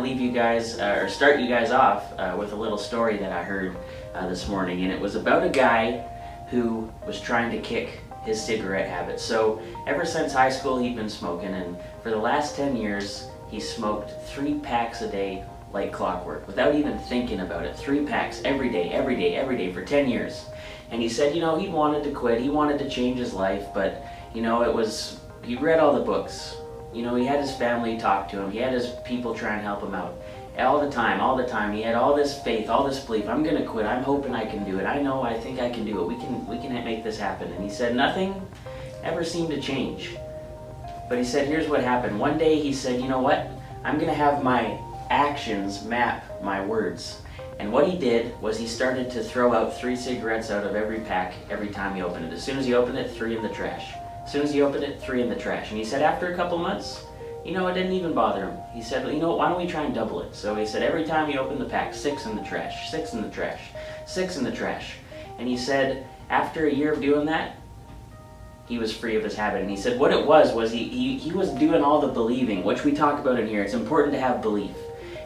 to leave you guys, uh, or start you guys off uh, with a little story that I heard uh, this morning. And it was about a guy who was trying to kick his cigarette habit. So, ever since high school, he'd been smoking, and for the last 10 years, he smoked three packs a day like clockwork without even thinking about it. Three packs every day, every day, every day for 10 years. And he said, you know, he wanted to quit, he wanted to change his life, but, you know, it was, he read all the books. You know, he had his family talk to him, he had his people try and help him out. All the time, all the time, he had all this faith, all this belief. I'm gonna quit. I'm hoping I can do it. I know. I think I can do it. We can. We can make this happen. And he said nothing ever seemed to change. But he said, here's what happened. One day he said, you know what? I'm gonna have my actions map my words. And what he did was he started to throw out three cigarettes out of every pack every time he opened it. As soon as he opened it, three in the trash. As soon as he opened it, three in the trash. And he said after a couple months, you know, it didn't even bother him. He said, you know, why don't we try and double it? So he said every time he opened the pack, six in the trash, six in the trash, six in the trash. And he said after a year of doing that, he was free of his habit. And he said what it was was he, he, he was doing all the believing, which we talk about in here. It's important to have belief.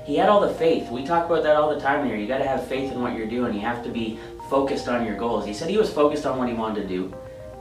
He had all the faith. We talk about that all the time here. You got to have faith in what you're doing. You have to be focused on your goals. He said he was focused on what he wanted to do,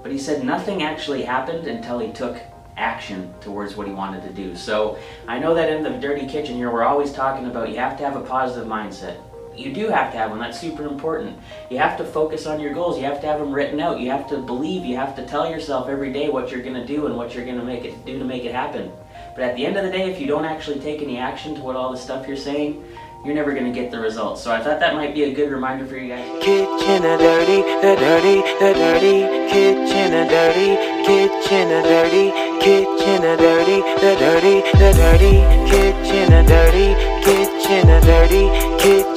but he said nothing actually happened until he took action towards what he wanted to do. So I know that in the dirty kitchen here, we're always talking about you have to have a positive mindset. You do have to have one. That's super important. You have to focus on your goals. You have to have them written out. You have to believe. You have to tell yourself every day what you're going to do and what you're going to make it do to make it happen. But at the end of the day, if you don't actually take any action to what all the stuff you're saying, you're never to get the results. So I thought that might be a good reminder for you guys. Kitchen a dirty, the dirty, the dirty, kitchen a dirty, kitchen a dirty, kitchen a dirty, the dirty, the dirty, kitchen a dirty, kitchen a dirty, kitchen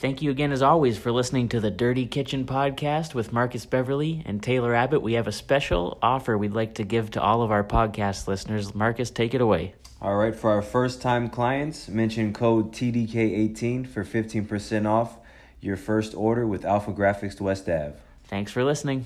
Thank you again, as always, for listening to the Dirty Kitchen Podcast with Marcus Beverly and Taylor Abbott. We have a special offer we'd like to give to all of our podcast listeners. Marcus, take it away. All right, for our first time clients, mention code TDK18 for 15% off your first order with AlphaGraphics West Ave. Thanks for listening.